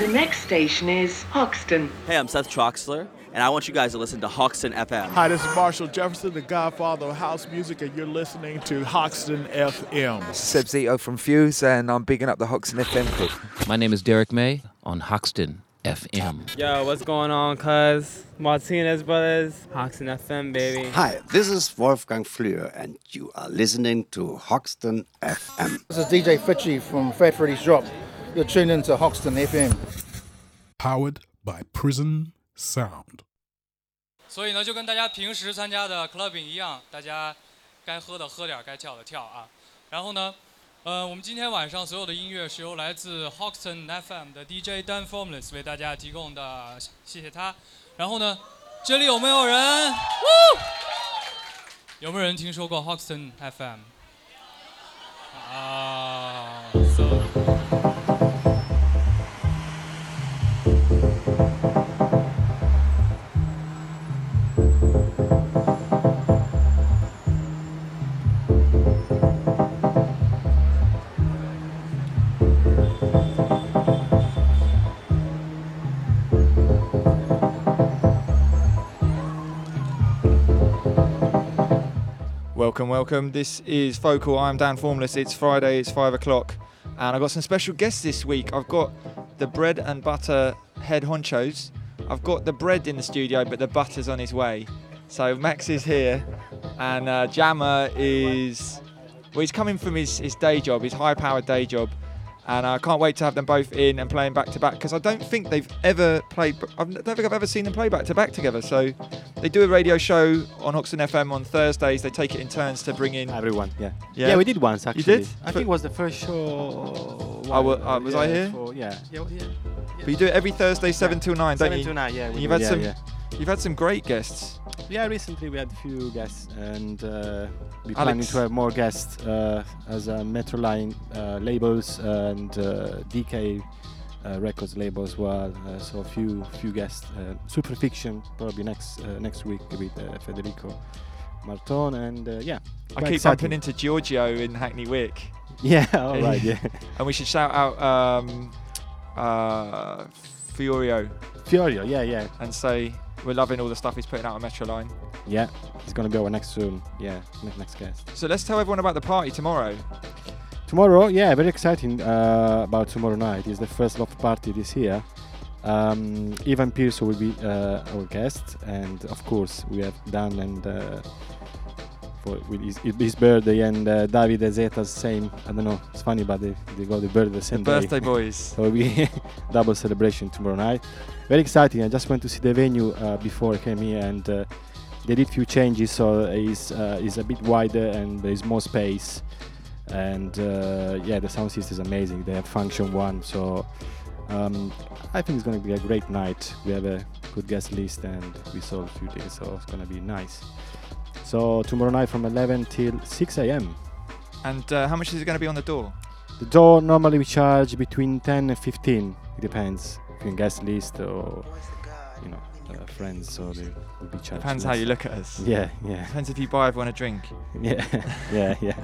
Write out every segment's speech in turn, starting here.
The next station is Hoxton. Hey, I'm Seth Troxler, and I want you guys to listen to Hoxton FM. Hi, this is Marshall Jefferson, the godfather of house music, and you're listening to Hoxton FM. Seb Zito from Fuse, and I'm bigging up the Hoxton FM crew. My name is Derrick May on Hoxton FM. Yo, what's going on, cuz? Martinez Brothers, Hoxton FM, baby. Hi, this is Wolfgang Flür, and you are listening to Hoxton FM. This is DJ Fitchie from Fat Freddy's Drop. You're tuned into Hoxton FM. Powered by Prison Sound. 所以呢，就跟大家平时参加的 clubbing 一样，大家该喝的喝点儿，该跳的跳啊。然后呢，呃，我们今天晚上所有的音乐是由来自 Hoxton FM 的 DJ Dan Formless 为大家提供的，谢谢他。然后呢，这里有没有人？有没有人听说过 Hoxton FM？啊，so。Welcome, welcome. This is Focal. I'm Dan Formless. It's Friday, it's five o'clock, and I've got some special guests this week. I've got the bread and butter head honchos. I've got the bread in the studio, but the butter's on his way. So Max is here, and uh, Jammer is. Well, he's coming from his, his day job, his high powered day job, and I can't wait to have them both in and playing back to back because I don't think they've ever played. I don't think I've ever seen them play back to back together. So they do a radio show on Hoxton FM on Thursdays. They take it in turns to bring in everyone. Yeah. Yeah. Yeah, we did once actually. You did? I think it was the first show. Oh, wa- uh, was I here? for- yeah. Yeah. yeah. But you do it every Thursday, seven till nine, don't Seven you? to nine, yeah, we You've do, had yeah, some. You've had some great guests. Yeah, recently we had a few guests, and uh, we Alex. planning to have more guests uh, as uh, Metroline uh, labels and uh, DK uh, Records label as well. Uh, so a few few guests. Uh, Super Fiction probably next uh, next week with uh, Federico Marton, and uh, yeah. I keep exciting. bumping into Giorgio in Hackney Wick. Yeah, all right, yeah. and we should shout out um, uh, Fiorio. Fiorio, yeah, yeah. And say we're loving all the stuff he's putting out on Metroline. Yeah, he's gonna be our next soon. Yeah, ne- next guest. So let's tell everyone about the party tomorrow. Tomorrow, yeah, very exciting uh, about tomorrow night. It's the first love party this year. Um, Ivan Pierce will be uh, our guest, and of course we have Dan and uh, for with his, his birthday and uh, David Zeta's same. I don't know. It's funny, but they, they got the birthday the same day. birthday boys. so we double celebration tomorrow night. Very exciting. I just went to see the venue uh, before I came here, and uh, they did few changes, so it's uh, it's a bit wider and there's more space. And uh, yeah, the sound system is amazing. They have Funktion-One, so um, I think it's going to be a great night. We have a good guest list, and we sold a few tickets, so it's going to be nice. So tomorrow night from 11 till 6 a.m. And uh, how much is it going to be on the door? The door normally we charge between 10 and 15. It depends in guest list or you know uh, friends, so they will be charged. Depends how you look at us. Yeah, yeah. Depends if you buy everyone a drink. Yeah, yeah, yeah.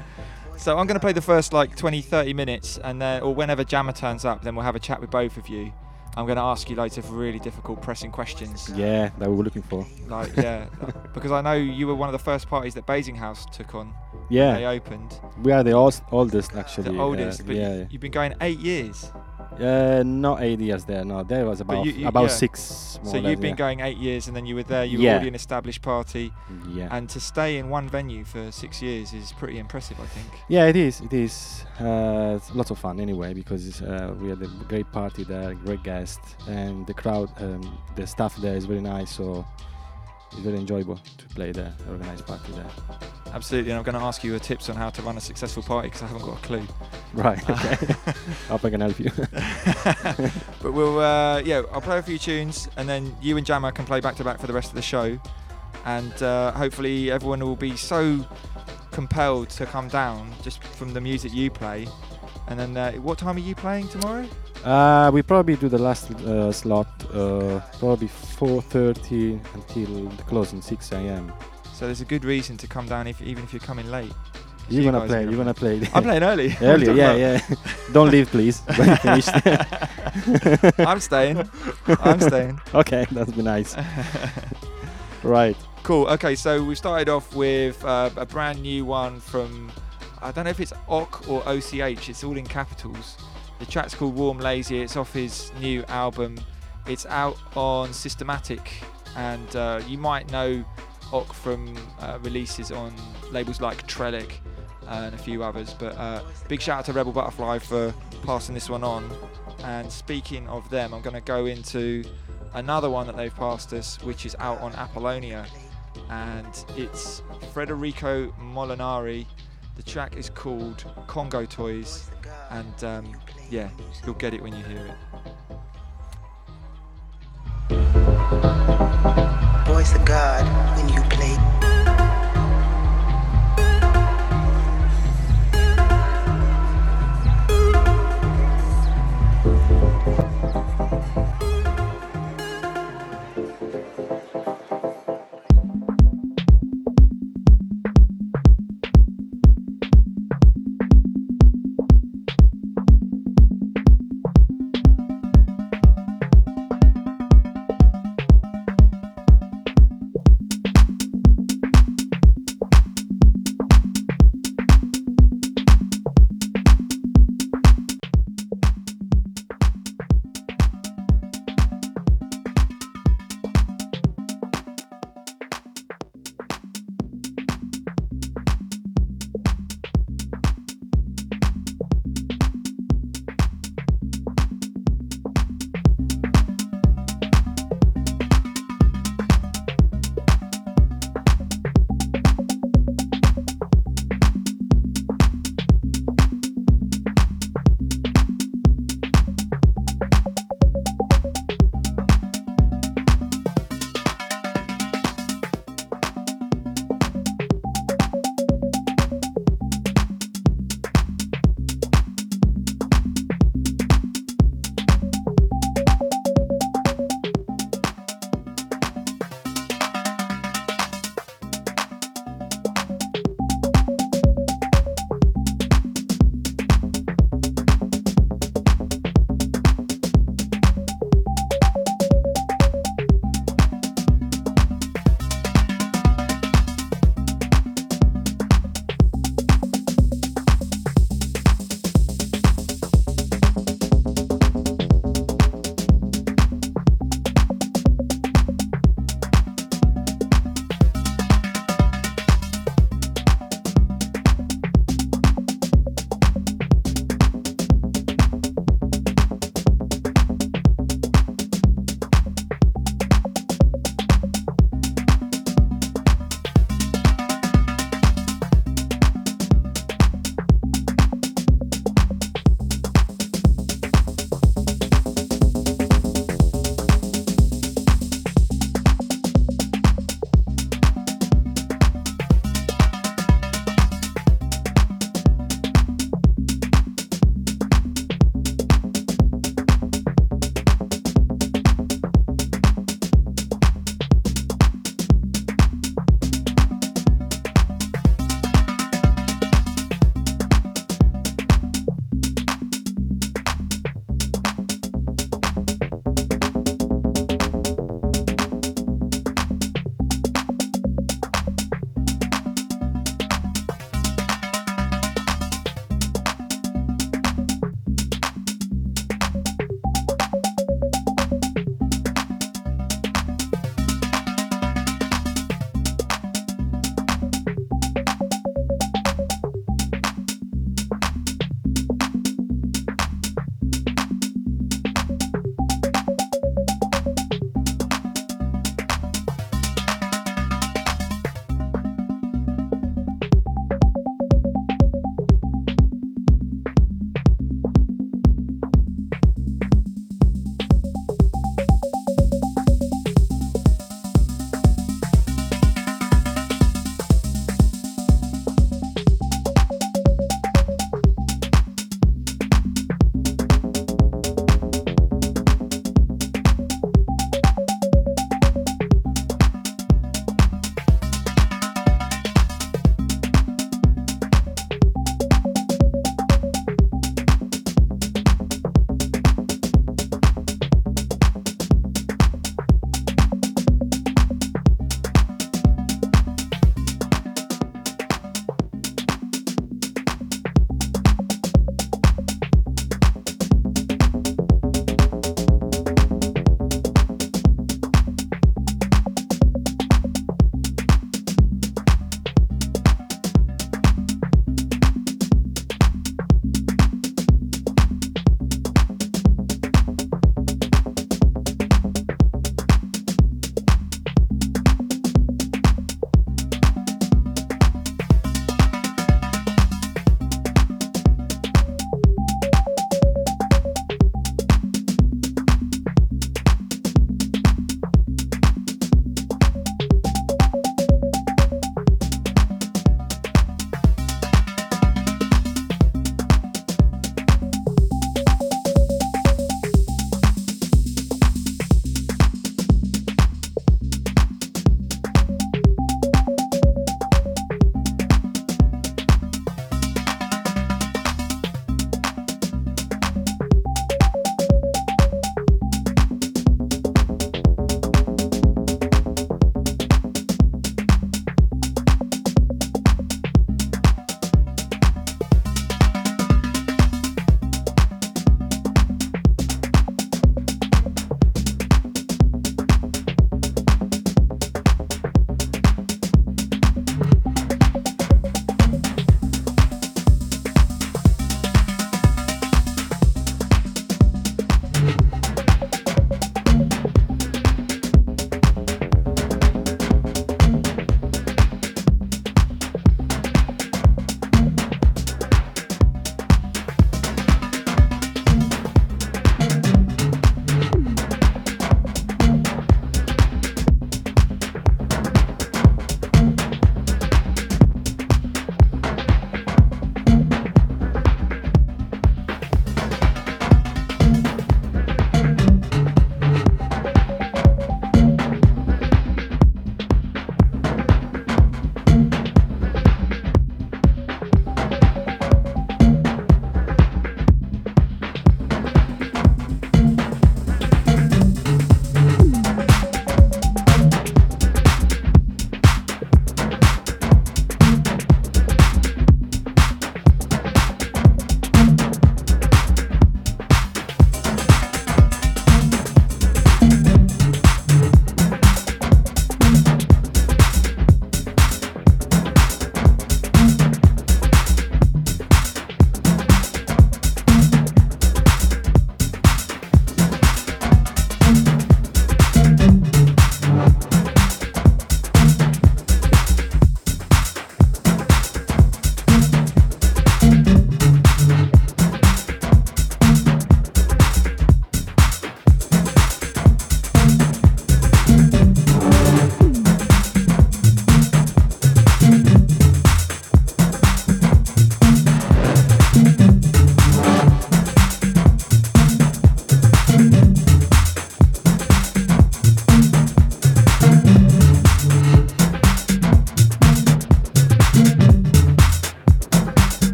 So I'm going to play the first like 20, 30 minutes, and then, or whenever Jammer turns up, then we'll have a chat with both of you. I'm going to ask you loads of really difficult pressing questions. Yeah, that we were looking for. Like yeah, because I know you were one of the first parties that Basing House took on. Yeah. They opened. We are the old, oldest actually. The uh, oldest, but you- yeah. you've been going eight years. Uh, not eight years there. No, there was about you- you- about yeah. six. More So you've been yeah. going eight years, and then you were there. You were Yeah. already an established party. Yeah. And to stay in one venue for six years is pretty impressive, I think. Yeah, it is. It is. Uh, it's lots of fun anyway because uh, we had a great party there, great guests, and the crowd, um, the staff there is very nice. So it's very enjoyable to play there, organize party there. Absolutely, and I'm going to ask you your tips on how to run a successful party because I haven't got a clue. Right. Okay. I hope I can help you. but we'll, uh, yeah, I'll play a few tunes, and then you and Jammer can play back to back for the rest of the show, and uh, hopefully everyone will be so compelled to come down just from the music you play. And then, uh, what time are you playing tomorrow? Uh, we probably do the last uh, slot, uh, probably 4:30 until the closing 6 a.m. So there's a good reason to come down if even if you're coming late. You're You gonna play. You're gonna play. I'm playing early. What are you Earlier, yeah, about? yeah. Don't leave, please. When you finish. I'm staying. I'm staying. Okay, that'd be nice. right. Cool. Okay, so we started off with uh, a brand new one from I don't know if it's OC or OCH. It's all in capitals. The track's called Warm Lazy. It's off his new album. It's out on Systematic, and uh, you might know OC from uh, releases on labels like Trellick and a few others. But uh, big shout out to Rebel Butterfly for passing this one on. And speaking of them, I'm going to go into another one that they've passed us, which is out on Apollonia, and it's Federico Molinari. The track is called Congo Toys, and um, yeah, you'll get it when you hear it. Voice of God when you play.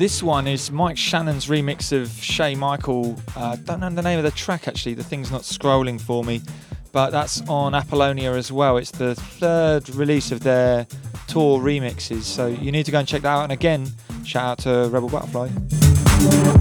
This one is Mike Shannon's remix of Shay Michael. Uh, don't know the name of the track actually. The thing's not scrolling for me, but that's on Apollonia as well. It's the third release of their tour remixes, so you need to go and check that out. And again, shout out to Rebel Butterfly.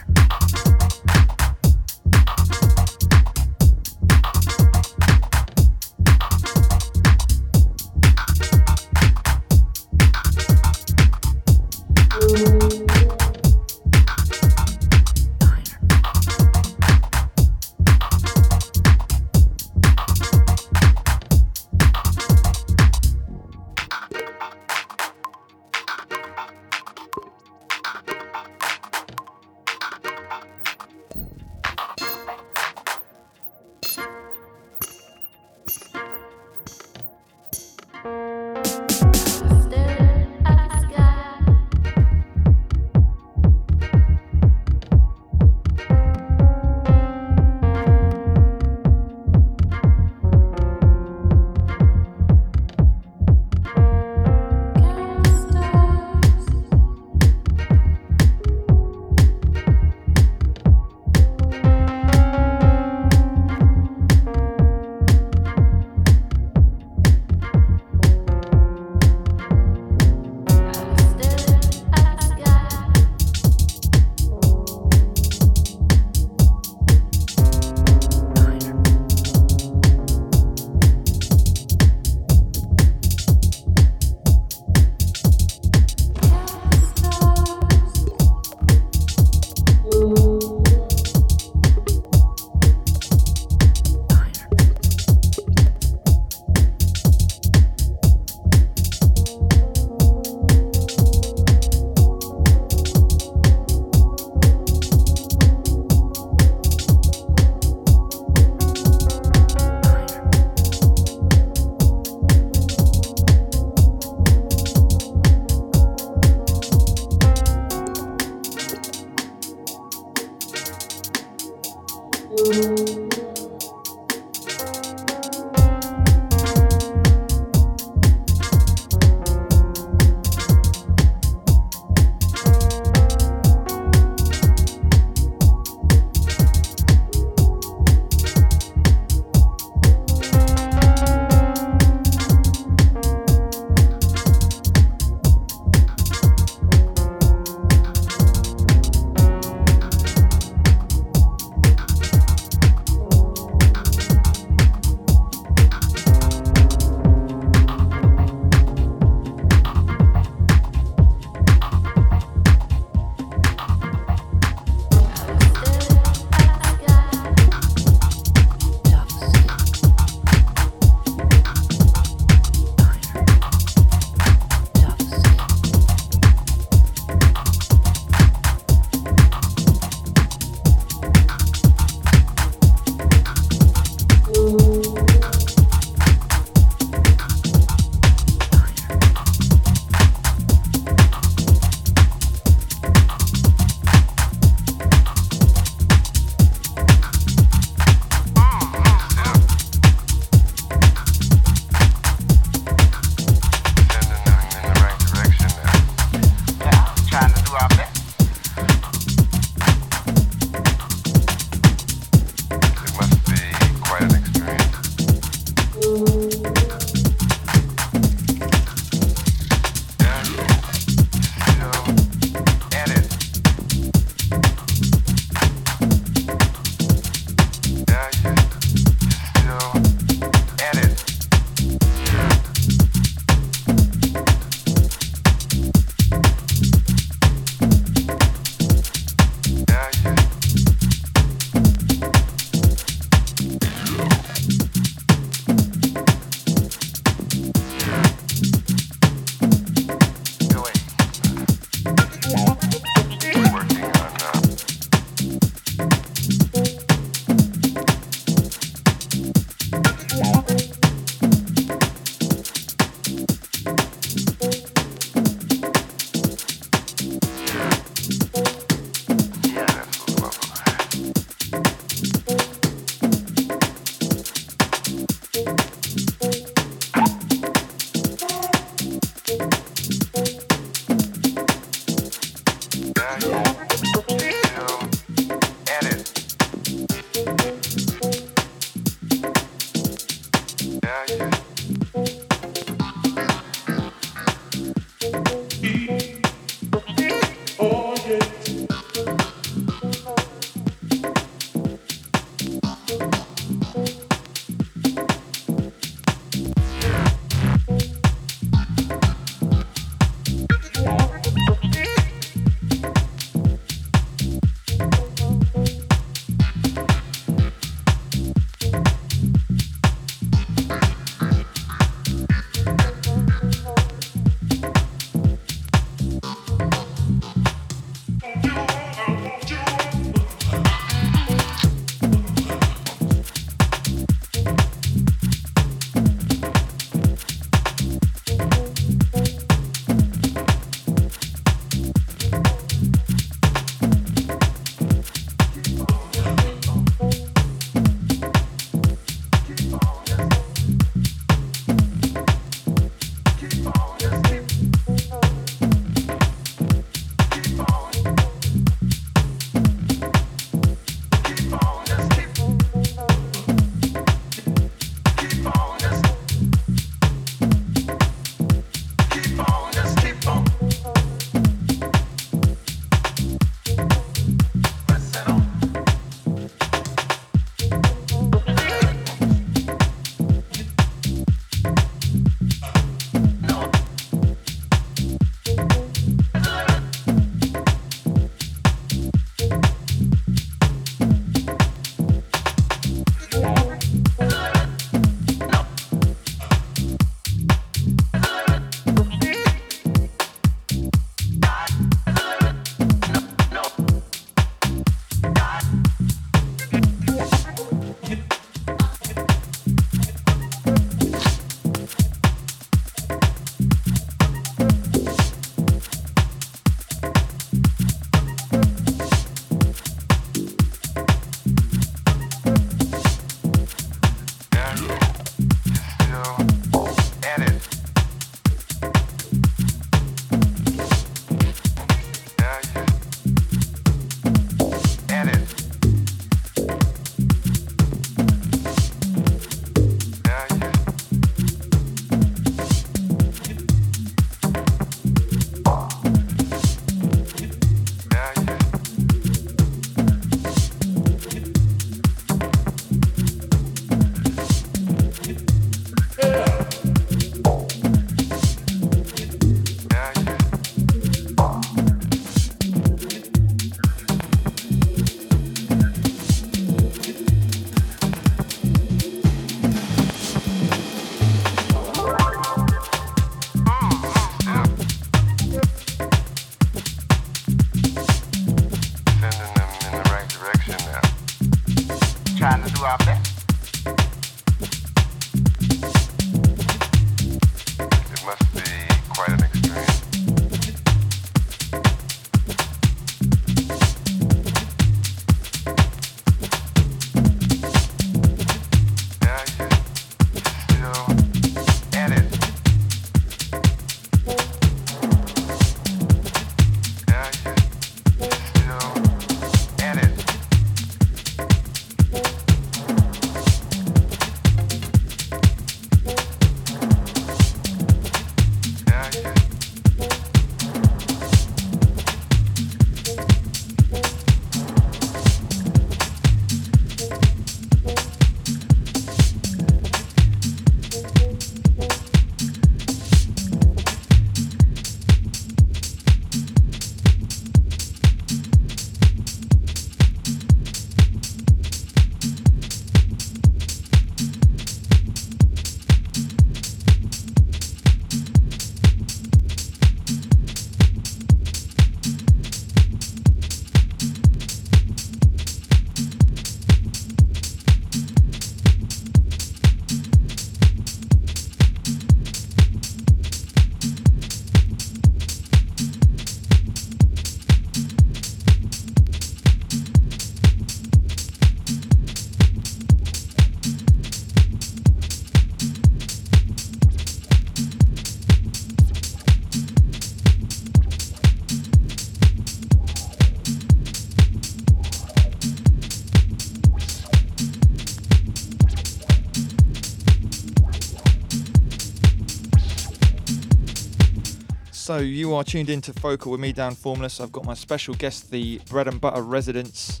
So you are tuned into Focal with me, Dan Formless. I've got my special guest, the bread and butter residents,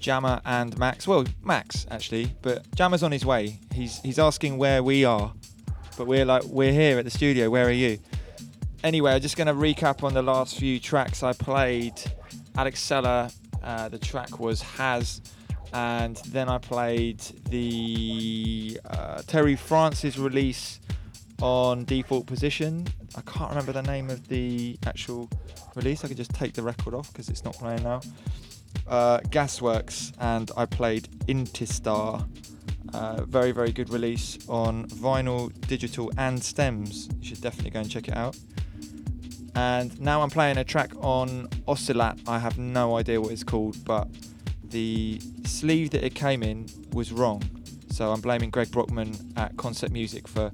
Jammer and Max. Well, Max actually, but Jammer's on his way. He's he's asking where we are, but we're like we're here at the studio. Where are you? Anyway, I'm just going to recap on the last few tracks I played. Alex Seller, uh, the track was Has, and then I played the uh, Terry Francis release on default position. I can't remember the name of the actual release. I could just take the record off because it's not playing now. Uh, Gasworks, and I played Intistar. Uh, very, very good release on vinyl, digital, and stems. You should definitely go and check it out. And now I'm playing a track on Oscillat. I have no idea what it's called, but the sleeve that it came in was wrong. So I'm blaming Greg Brockman at Concept Music for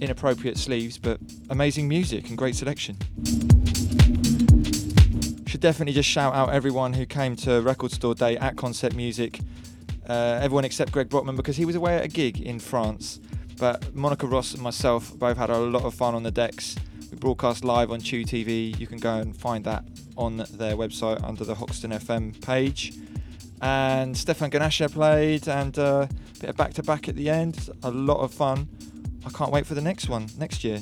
inappropriate sleeves, but amazing music and great selection. Should definitely just shout out everyone who came to Record Store Day at Concept Music. Uh, everyone except Greg Brockman because he was away at a gig in France. But Monica Ross and myself both had a lot of fun on the decks. We broadcast live on Chew TV. You can go and find that on their website under the Hoxton FM page. And Stefan Ganasha played and uh, a bit of back to back at the end. A lot of fun. I can't wait for the next one next year.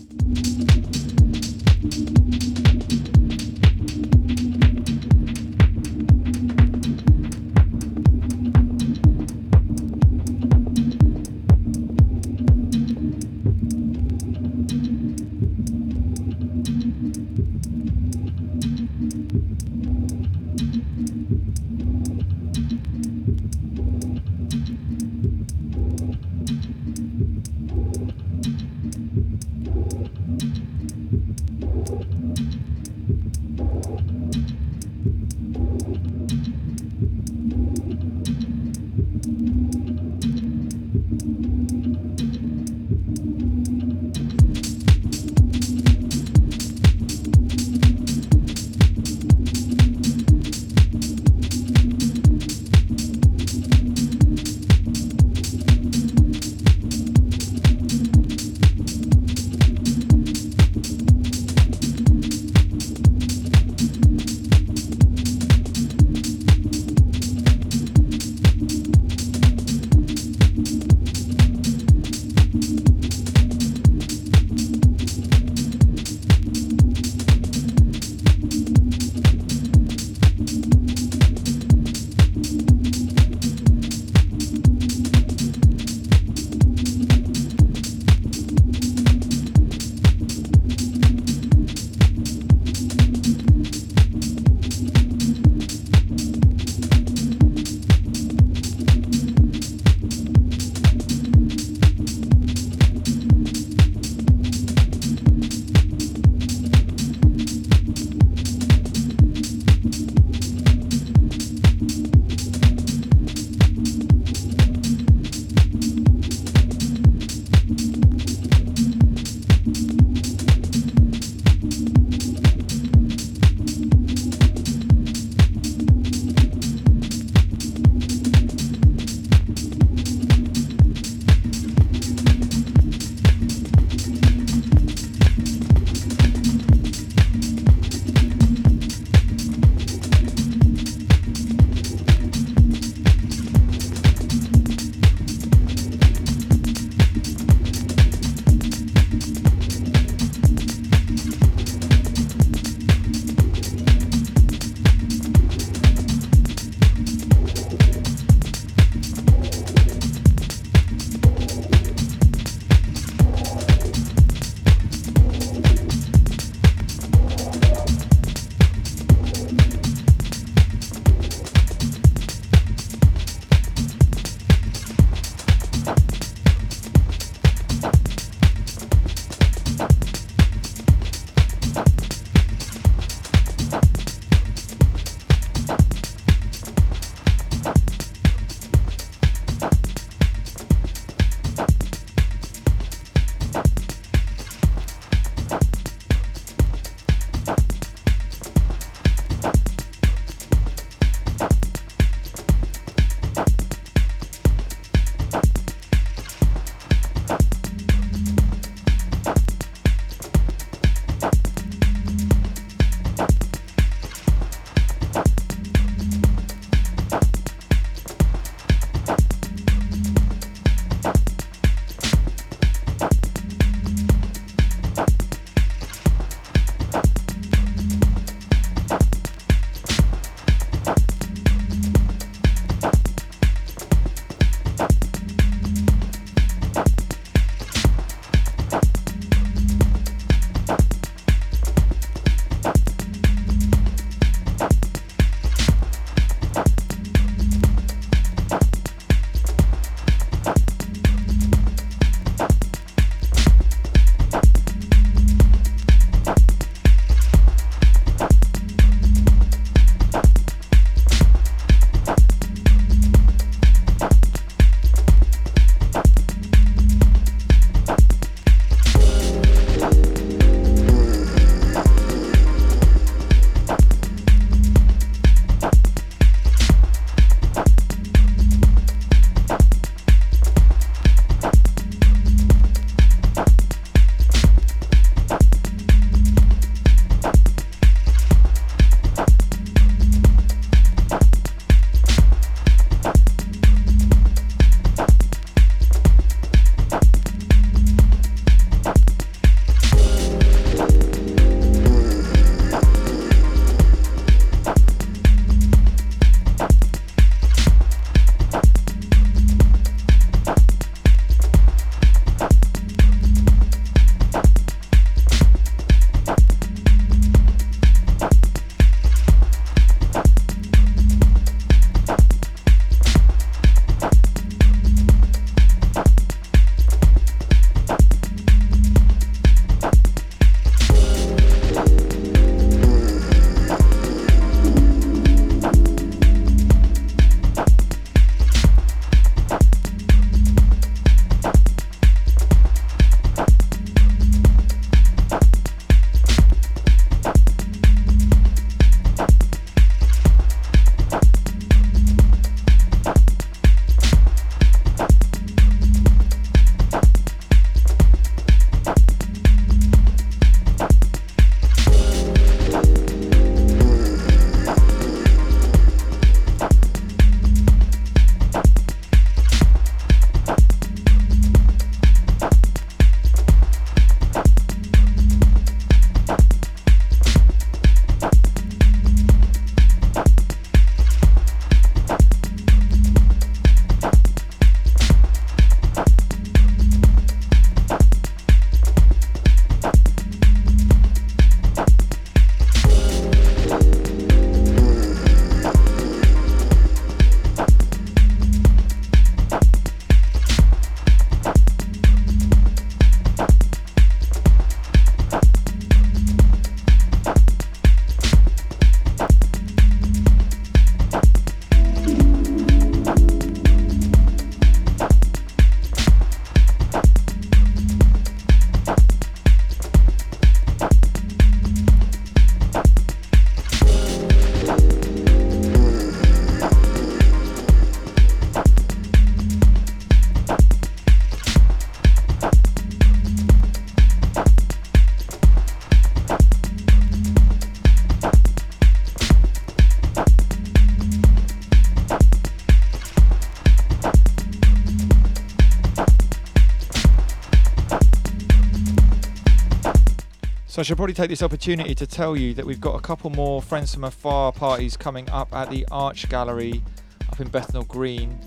So I should probably take this opportunity to tell you that we've got a couple more Friends from Afar parties coming up at the Arch Gallery up in Bethnal Green.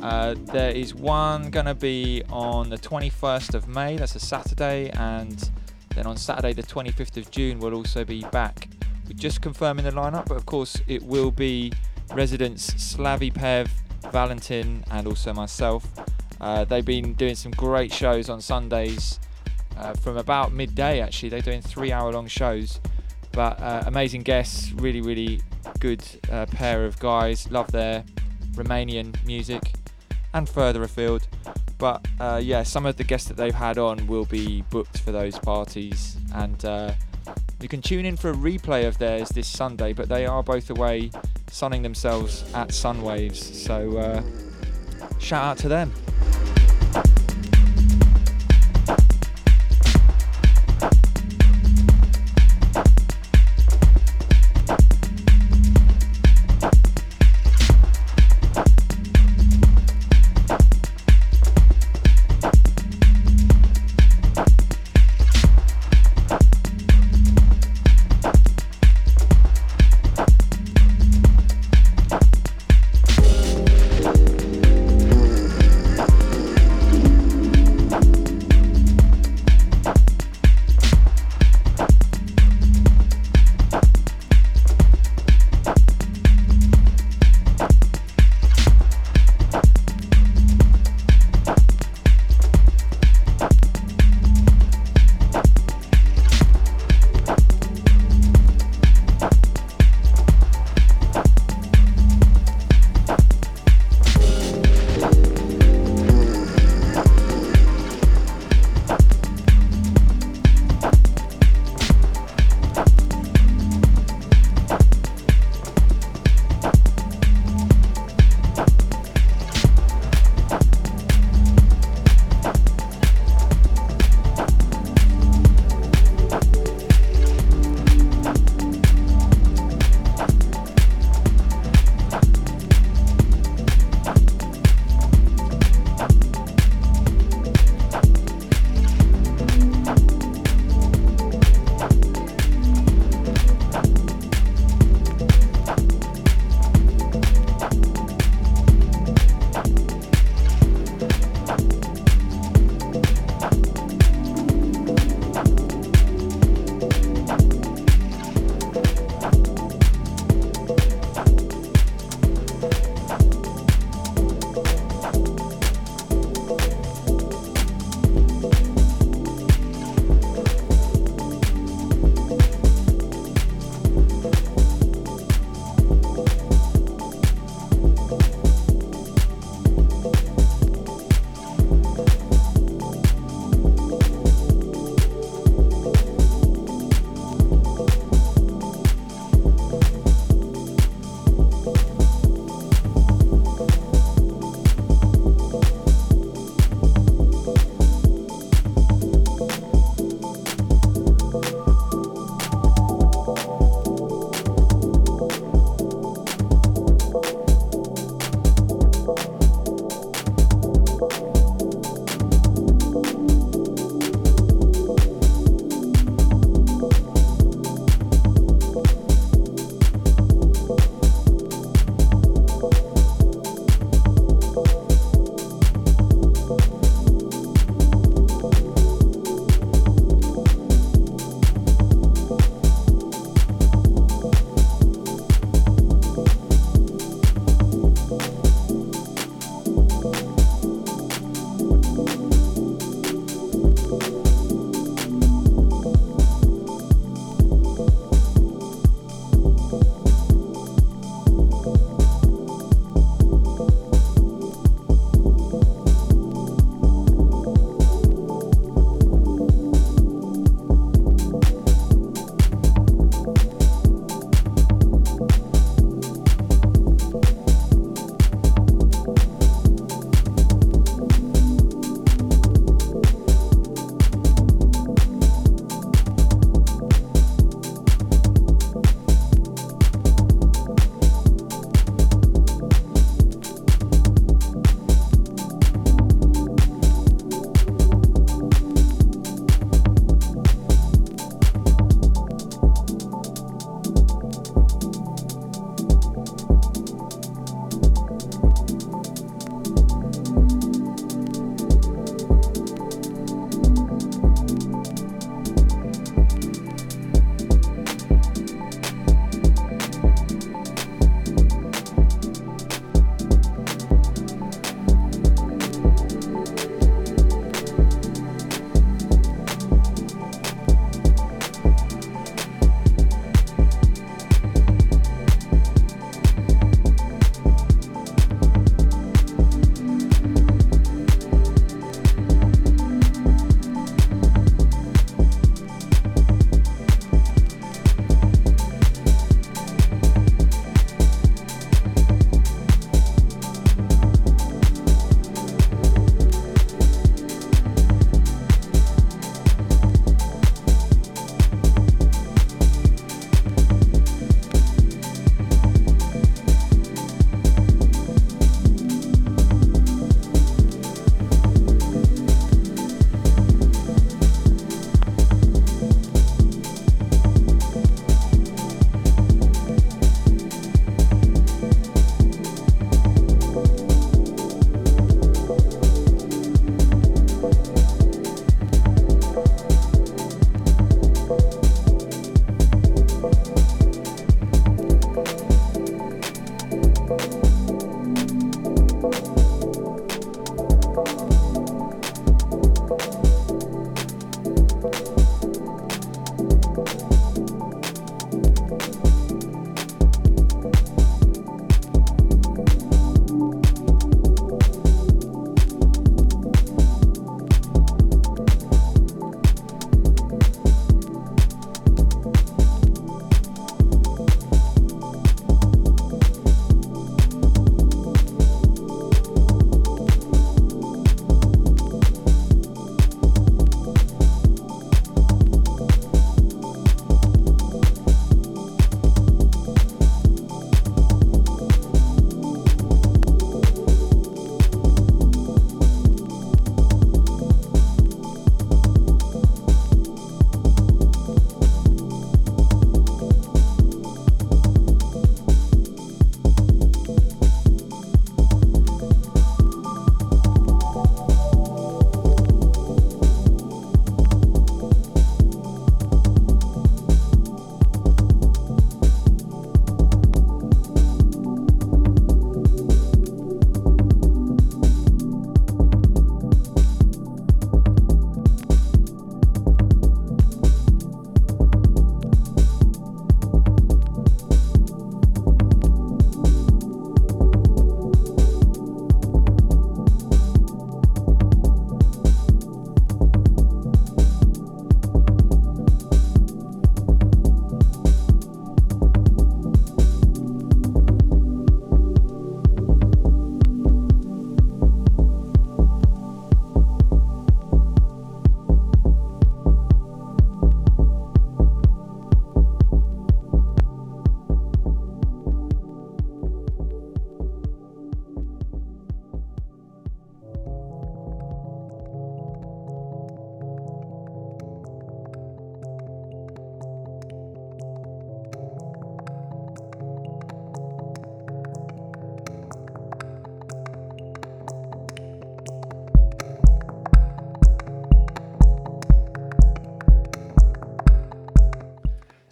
Uh, there is one going to be on the 21st of May, that's a Saturday, and then on Saturday the 25th of June we'll also be back. We're just confirming the lineup, but of course it will be residents Slavy Pev, Valentin, and also myself. Uh, they've been doing some great shows on Sundays uh, from about midday actually. They're doing three hour long shows, but uh, amazing guests, really, really good uh, pair of guys. Love their Romanian music and further afield. But uh, yeah, some of the guests that they've had on will be booked for those parties, and uh, you can tune in for a replay of theirs this Sunday. But they are both away sunning themselves at Sunwaves, so uh, shout out to them.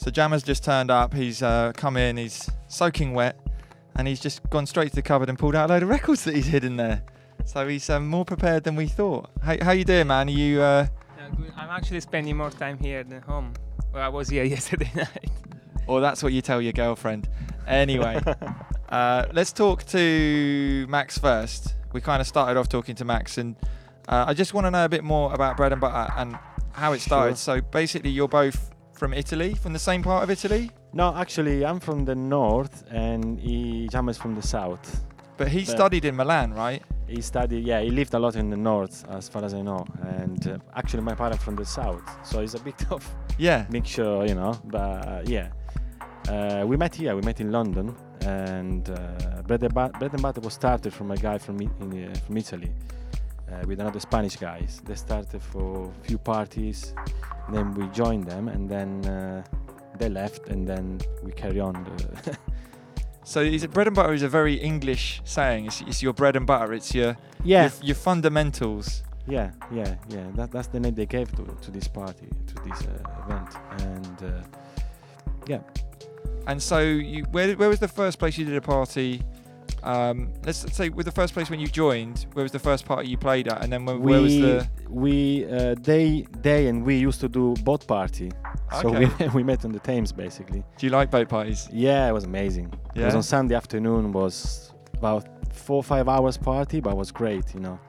So Jammer's just turned up. He's uh, come in. He's soaking wet, and he's just gone straight to the cupboard and pulled out a load of records that he's hidden there. So he's um, more prepared than we thought. How, how you doing, man? Are you? Uh, Yeah. I'm actually spending more time here than home. Well, I was here yesterday night. or that's what you tell your girlfriend. Anyway, uh, let's talk to Max first. We kind of started off talking to Max, and uh, I just want to know a bit more about bread and butter and how it started. So basically, you're both from Italy, from the same part of Italy, No, actually, I'm from the north, and he Jam is from the south. but he But- studied in Milan, right? He studied, yeah, he lived a lot in the north, as far as I know. And uh, actually, my parents from the south, so it's a bit of Yeah. mixture, you know. But uh, yeah, uh, we met here. We met in London, and uh, bread, and But- bread and butter was started from a guy from in, uh, from Italy uh, with another Spanish guys. They started for a few parties, then we joined them, and then uh, they left, and then we carry on. So is it bread and butter is a very English saying. It's, it's your bread and butter. It's your Yeah. your, your fundamentals. Yeah, yeah, yeah. That, that's the name they gave to, to this party, to this uh, event, and uh, yeah. And so, you, where where was the first place you did a party? Um, let's say with the first place when you joined, where was the first party you played at, and then where, where was we the? we uh, they they and we used to do boat party. So we, we met on the Thames basically. Do you like boat parties? Yeah, it was amazing. It was on Sunday afternoon. Was about four or five hours party, but it was great. You know.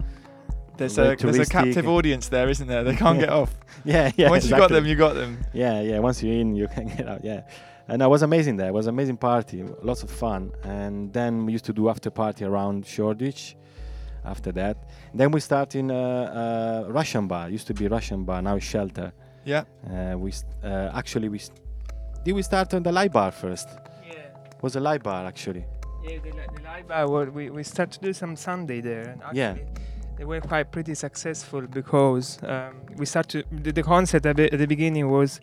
There's a there's a captive audience there, isn't there? They can't get off. Yeah, yeah. Once you got them, you got them. Yeah, yeah. Once you're in, you can get out. Yeah, and it was amazing there. It was amazing party, lots of fun. And then we used to do after party around Shoreditch. After that, then we start in a, a Russian bar. Used to be Russian bar. Now it's Shelter. Yeah. Uh, we st- uh, actually we st- did we start on the light bar first? Yeah. Was a light bar actually? Yeah, the, li- the live bar, well, we, we started to do some Sunday there. And actually Yeah. They were quite pretty successful because um, we started, the, the concept at the, at the beginning was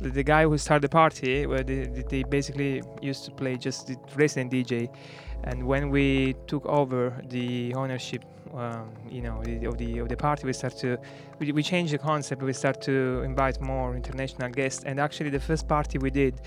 the, guy who started the party, where they, they- basically used to play just the resident DJ. And when we took over the ownership, um, you know, of the of the party, we start to we, we changed the concept. We start to invite more international guests. And actually, the first party we did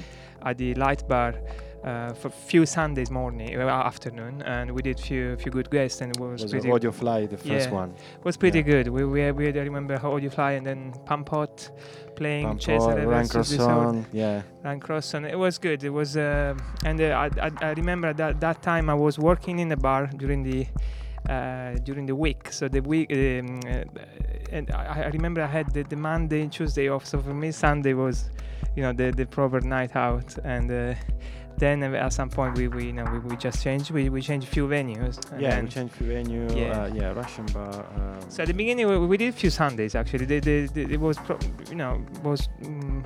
at the Light Bar uh, for few Sundays morning, uh, afternoon, and we did few few good guests, and it was, Was pretty. Audiofly the first yeah, one? was pretty Yeah. good. We we, we had, I remember how Audiofly and then Pampot playing Pampot, Cesare Ryan versus the Crosson, Sword. yeah. Ryan Crosson. It was good. It was, uh, and uh, I, I I remember that that time I was working in a bar during the. Uh, during the week, so the week, um, uh, and I, I remember I had the, the Monday and Tuesday off. So for me, Sunday was, you know, the, the proper night out. And uh, then at some point, we, we you know we, we just changed. We, we changed a few venues. and Yeah, we changed few venue. Yeah. Uh, yeah, Russian bar. Um, so at the beginning, we, we did a few Sundays actually. The, the, the, it was, pro- you know, was mm,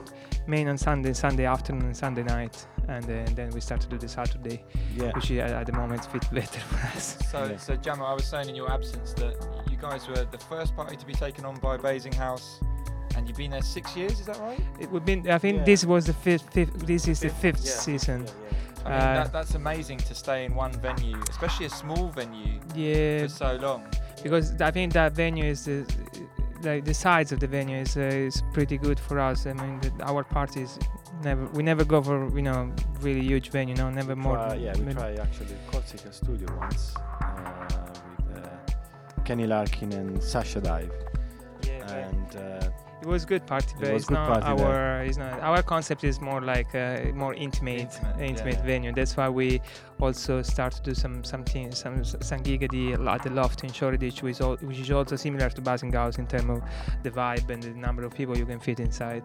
main on Sunday, Sunday afternoon, and Sunday night, and then, then we started to do the Saturday, Yeah. which is, at, at the moment fit better for us. So, so Jammer, I was saying in your absence that you guys were the first party to be taken on by Basing House, and you've been there six years. Is that right? It would be. I think Yeah. this was the fifth. fifth this is the Fifth, fifth yeah. season. I mean, Uh, that, that's amazing to stay in one venue, especially a small venue, yeah, for so long. because I think that venue is the like the size of the venue is uh, is pretty good for us. I mean, the, our parties never we never go for you know really huge venue. No, never more. Try, yeah, we maybe- tried actually Corsica Studio once uh, with uh, Kenny Larkin and Sasha Dive. and uh, It was good party, It but was it's good not party there. our. It's not our concept is more like a more intimate, Intimate, intimate, yeah. venue. That's why we also start to do some something some some gig at the at the loft in Shoreditch, which is, al- which is also similar to Basing House in terms of the vibe and the number of people you can fit inside.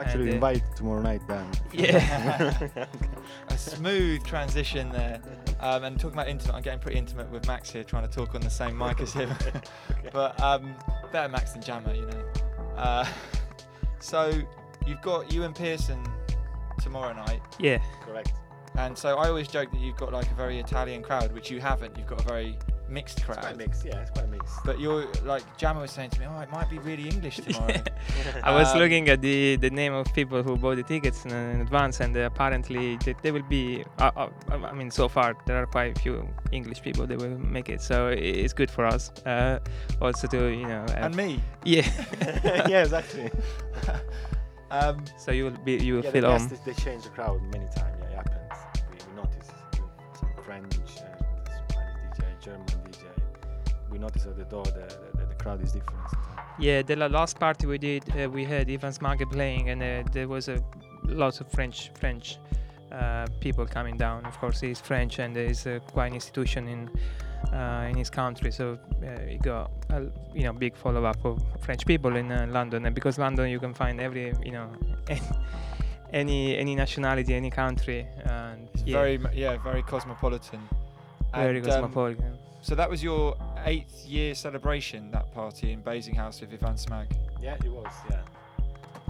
actually And, uh, invite tomorrow night then. Yeah. a smooth transition there. Um, and talking about intimate, I'm getting pretty intimate with Max here, trying to talk on the same mic as him. but um, better Max than Jammer, you know. Uh, so you've got you and Pearson tomorrow night. Yeah. Correct. And so I always joke that you've got like a very Italian crowd, which you haven't. You've got a very mixed crowd. quite mixed, yeah, it's quite mixed. But you're like Jammer was saying to me, oh, it might be really English tomorrow. I was Um, looking at the, the name of people who bought the tickets in, in advance, and uh, apparently they, they will be. Uh, uh, I mean, so far there are quite a few English people that will make it, so it's good for us. Uh, also to you know. And me. Yeah. yeah, exactly. Um, so you will be you will yeah, feel the home. guests, they change the crowd many times. We notice at the door the, the, the crowd is different. Yeah, the last party we did, uh, we had Ivan Smagghe playing, and uh, there was a lot of French French uh, people coming down. Of course, he's French, and he's uh, quite an institution in uh, in his country. So uh, he got a you know big follow up of French people in uh, London, and because London you can find every you know any any nationality, any country. And It's yeah, very yeah, very cosmopolitan. very And, um, cosmopolitan. So that was your eighth year celebration, that party in Basing House with Ivan Smagghe. Yeah, it was. Yeah.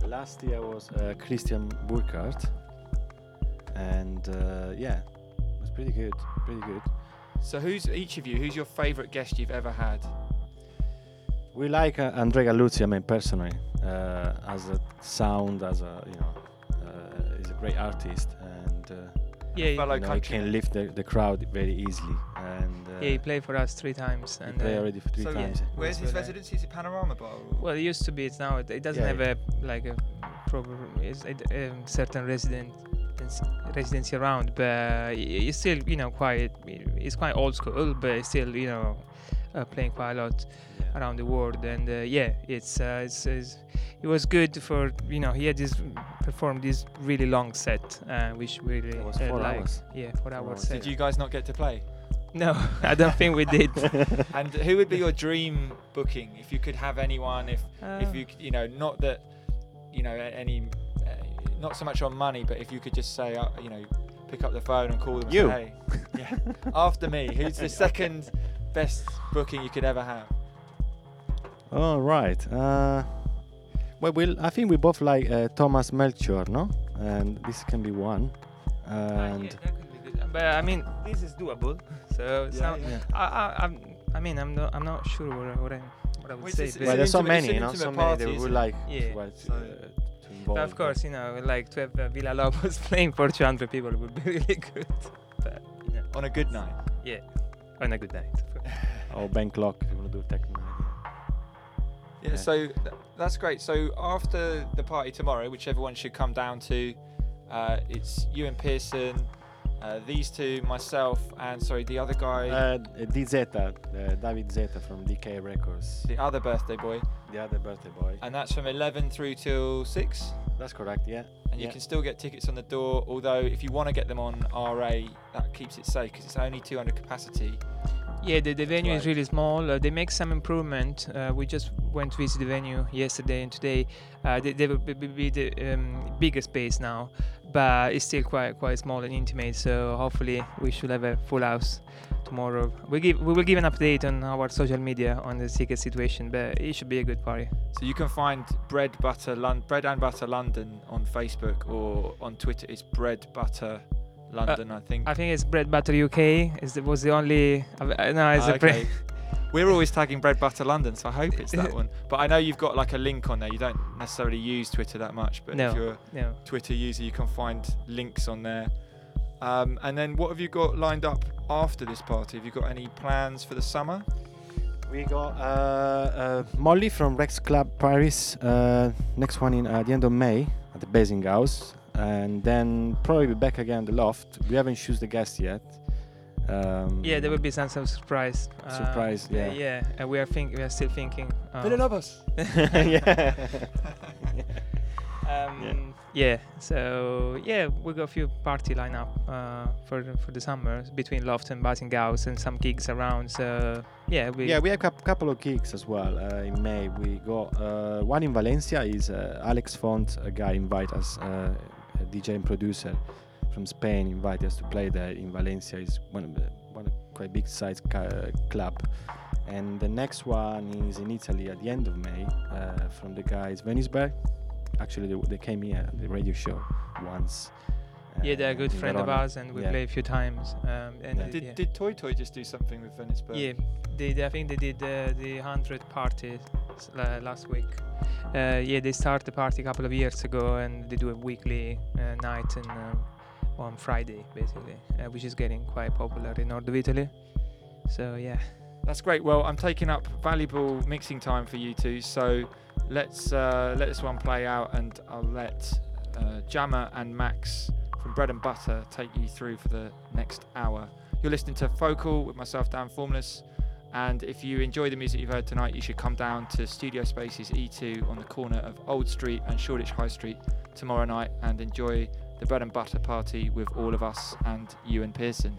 Last year was uh, Christian Burkhardt, and uh, yeah, it was pretty good. Pretty good. So who's each of you? Who's your favourite guest you've ever had? We like uh, Andrea Galluzzi. I mean, personally, uh, as a sound, as a you know, uh, he's a great artist, and uh, Yeah, fellow you know, he can lift the, the crowd very easily. And uh, yeah, he played for us three times. he And played uh, already for three So, times. Where's his what residency? Is it Panorama Bar? or- Well, it used to be. It's now. It, it doesn't Yeah, have a like a proper it's a, a certain resident residency around, but it's still you know quite. It's quite old school, but it's still you know uh, playing quite a lot Yeah. around the world. And uh, yeah, it's, uh, it's, it's it was good for you know he had this performed this really long set, uh, which really It was four hours. Yeah, four Four hours. set. Did you guys not get to play? No, I don't think we did. And who would be your dream booking if you could have anyone? If if Uh, you you know not that you know any not so much on money, but if you could just say uh, you know pick up the phone and call them. And You. Say, hey, yeah, after me. Who's the second best booking you could ever have? All right. Uh, well, we'll, I think we both like uh, Thomas Melchior, no? And this can be one. Ah, yeah, that could be good. But I mean, this is doable. So Yeah, some, yeah. I, I, I'm, I mean, I'm not, I'm not sure what, I- what I, what I would Well, say. it's- but- well, there's so many, you know, so many party, that would like Yeah. well, to, So- but of course, you know, like to have uh, Villalobos playing for 200 people would be really good. But you know, On a good night. yeah, on a good night. Or Ben Klock, if you want to do techno. Yeah, Yeah. so th- that's great. So after the party tomorrow, which everyone should come down to, uh, it's you and Pearson, uh, these two, myself, and sorry, the other guy, Uh, DZ, uh, David Zeta from DK Records, the other birthday boy, the other birthday boy. and that's from 11 through till 6. That's correct, yeah. And you can still get tickets on the door, although if you want to get them on RA, that keeps it safe because it's only 200 capacity. Yeah, the, the venue is really small. Uh, they make some improvement. Uh, we just went to visit the venue yesterday and today. Uh, they, they will be the um, bigger space now, but it's still quite quite small and intimate. So hopefully we should have a full house tomorrow. We give we will give an update on our social media on the ticket situation, but it should be a good party. So you can find Bread Butter Lon- Bread and Butter London on Facebook or on Twitter. It's Bread Butter London, I think. I think it's Bread Butter UK. Is the, was the only uh, no, it's Ah, a bre- okay. We're always tagging Bread Butter London, so I hope it's that one. But I know you've got like a link on there. You don't necessarily use Twitter that much, but No. if you're a no. Twitter user, you can find links on there. Um, and then what have you got lined up after this party? Have you got any plans for the summer? We got uh, uh, Molly from Rex Club Paris. Uh, next one in uh, the end of May at the Basing House, and then probably be back again the Loft. We haven't choose the guest yet. Um, Yeah, there will be some, some surprise. uh, Surprise, uh, yeah. yeah, and we are think we are still thinking. uh, Villalobos. yeah. Um, yeah. So yeah, we got a few party lineup uh, for the- for the summer between Loft and Basing House and some gigs around. So yeah, we yeah, we have a couple of gigs as well uh, in May. We got uh, one in Valencia. Is uh, Alex Font, a guy invite us, uh, a DJ and producer from Spain, invited us to play there in Valencia. Is one of the one of quite big size ca- club. And the next one is in Italy at the end of May uh, from the guys Venisberg. Actually, they, they came here the radio show once. Yeah, they're a uh, good friend of ours, and we Yeah. play a few times. Um, and Yeah. uh, Did, yeah. did Toy Toy just do something with Veniceburg? Yeah, they, they- I think they did uh, the hundred party s- la- last week. Uh, yeah, they started the party a couple of years ago, and they do a weekly uh, night and um, on Friday basically, uh, which is getting quite popular in north of Italy. So yeah, That's great. Well, I'm taking up valuable mixing time for you two. So let's uh, let this one play out, and I'll let uh, Jammer and Max from Bread and Butter take you through for the next hour. You're listening to Focal with myself, Dan Formless. And if you enjoy the music you've heard tonight, you should come down to Studio Spaces E2 on the corner of Old Street and Shoreditch High Street tomorrow night and enjoy the bread and butter party with all of us and you Ewan Pearson.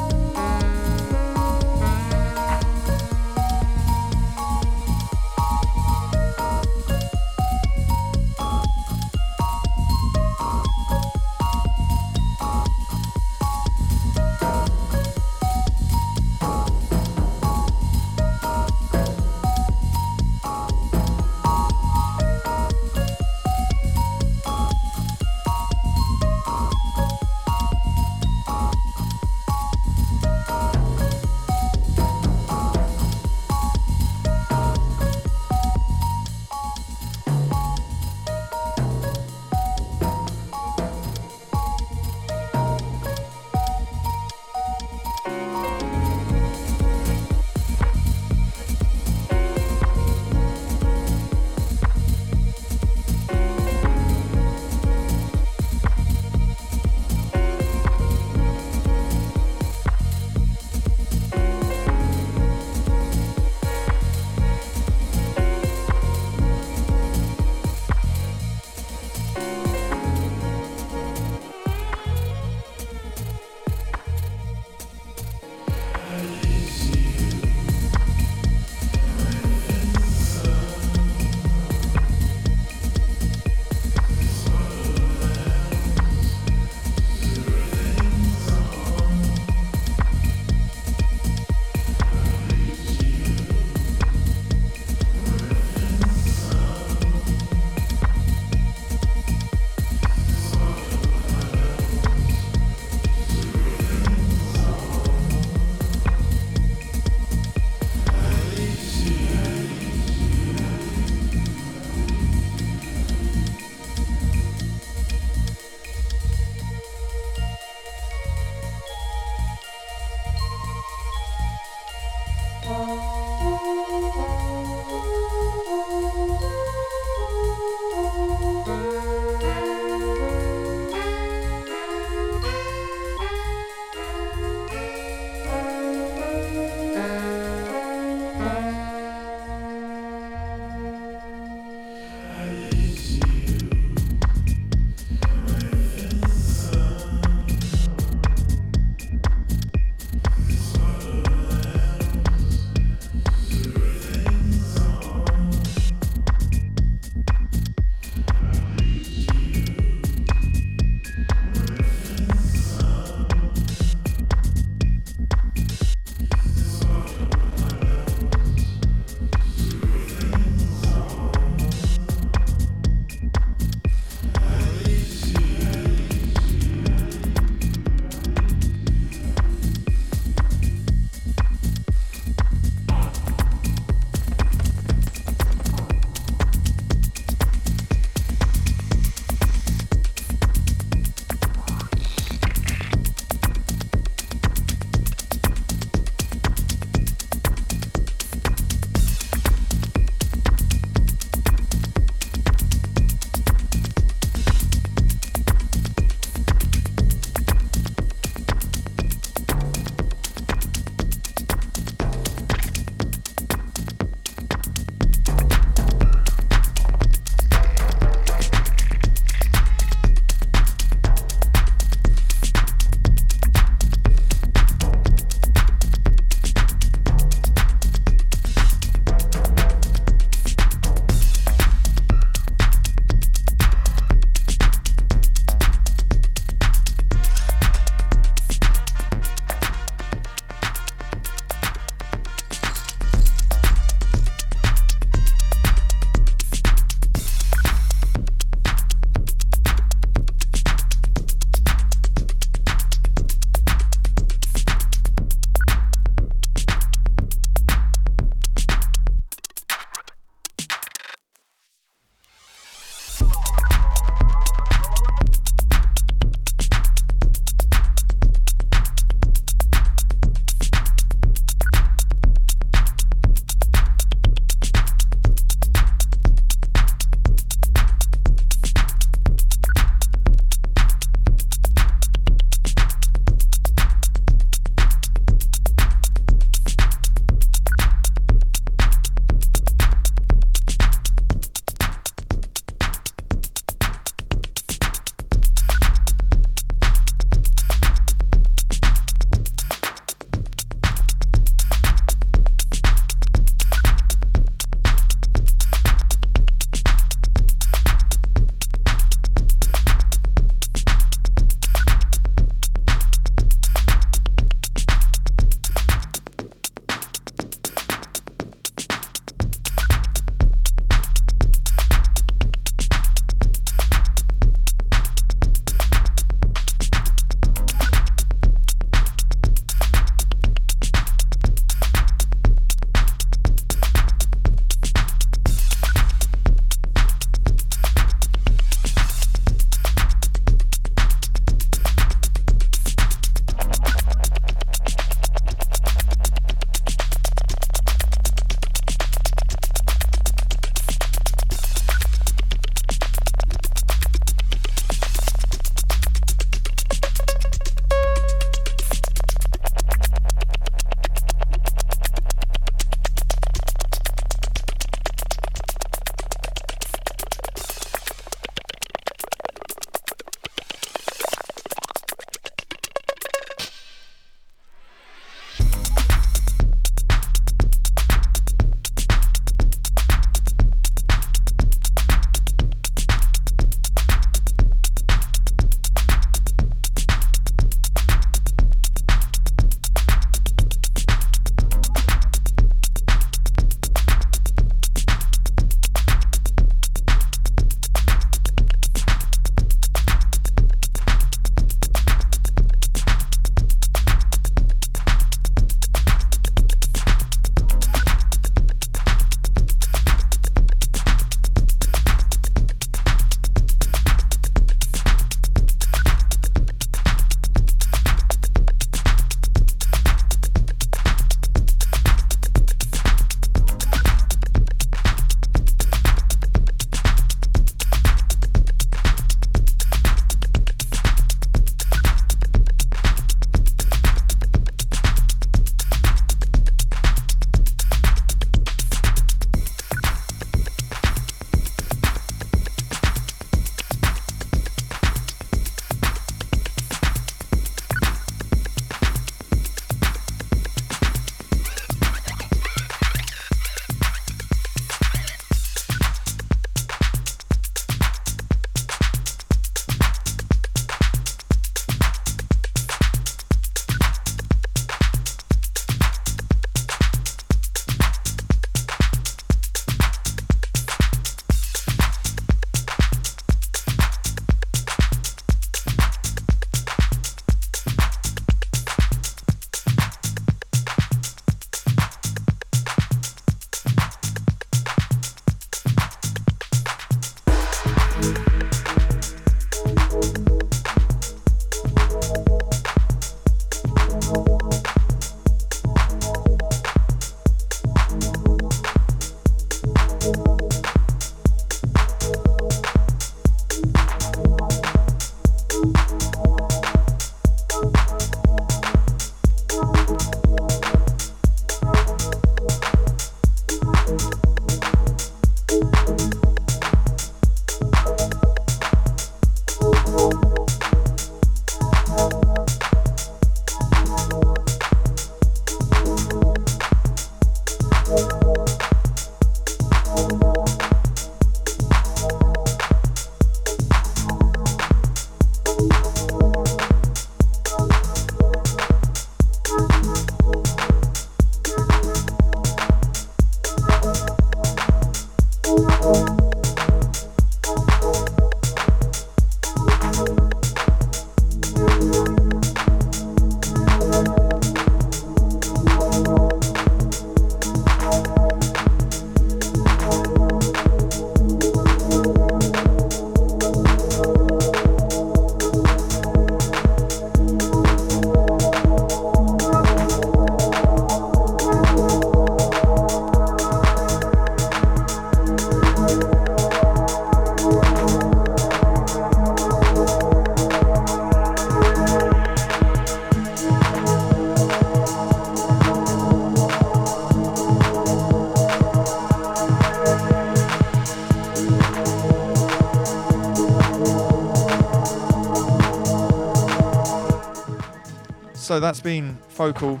So that's been Focal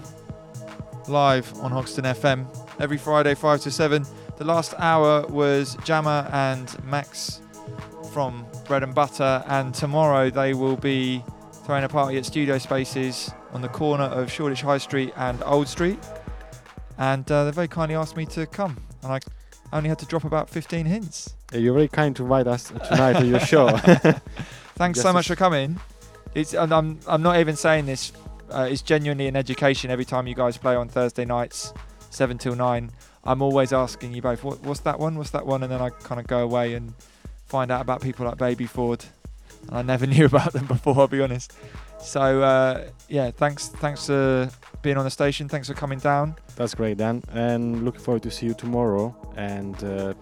live on Hoxton FM every Friday, 5 to 7. The last hour was Jammer and Max from Bread and Butter, and tomorrow they will be throwing a party at Studio Spaces on the corner of Shoreditch High Street and Old Street. And uh, they very kindly asked me to come, and I only had to drop about 15 hints. Uh, You're very kind to invite us tonight to your show. Thanks Just so much for coming. It's and I'm I'm not even saying this. Uh, it's genuinely an education every time you guys play on Thursday nights, seven till nine. I'm always asking you both, what, what's that one? What's that one? And then I kind of go away and find out about people like Baby Ford. And I never knew about them before. I'll be honest. So uh, yeah, thanks thanks for being on the station. Thanks for coming down. That's great, Dan. And looking forward to see you tomorrow. And uh,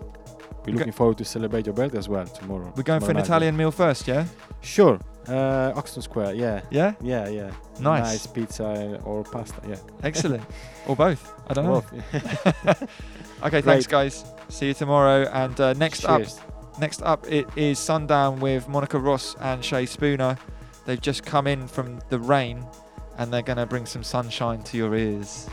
we're looking forward to celebrate your birthday as well tomorrow. We're going for an night, Italian meal first, yeah? Sure. Uh, Oxton Square, yeah. Yeah? Yeah, yeah. Nice. Nice pizza or pasta, yeah. Excellent. or both. I don't know. Both. okay, thanks guys. See you tomorrow. And uh, next Cheers. up, next up it is Sundown with Monica Ross and Shay Spooner. They've just come in from the rain, and they're going to bring some sunshine to your ears.